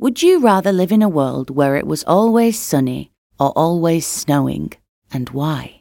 Would you rather live in a world where it was always sunny or always snowing, and why?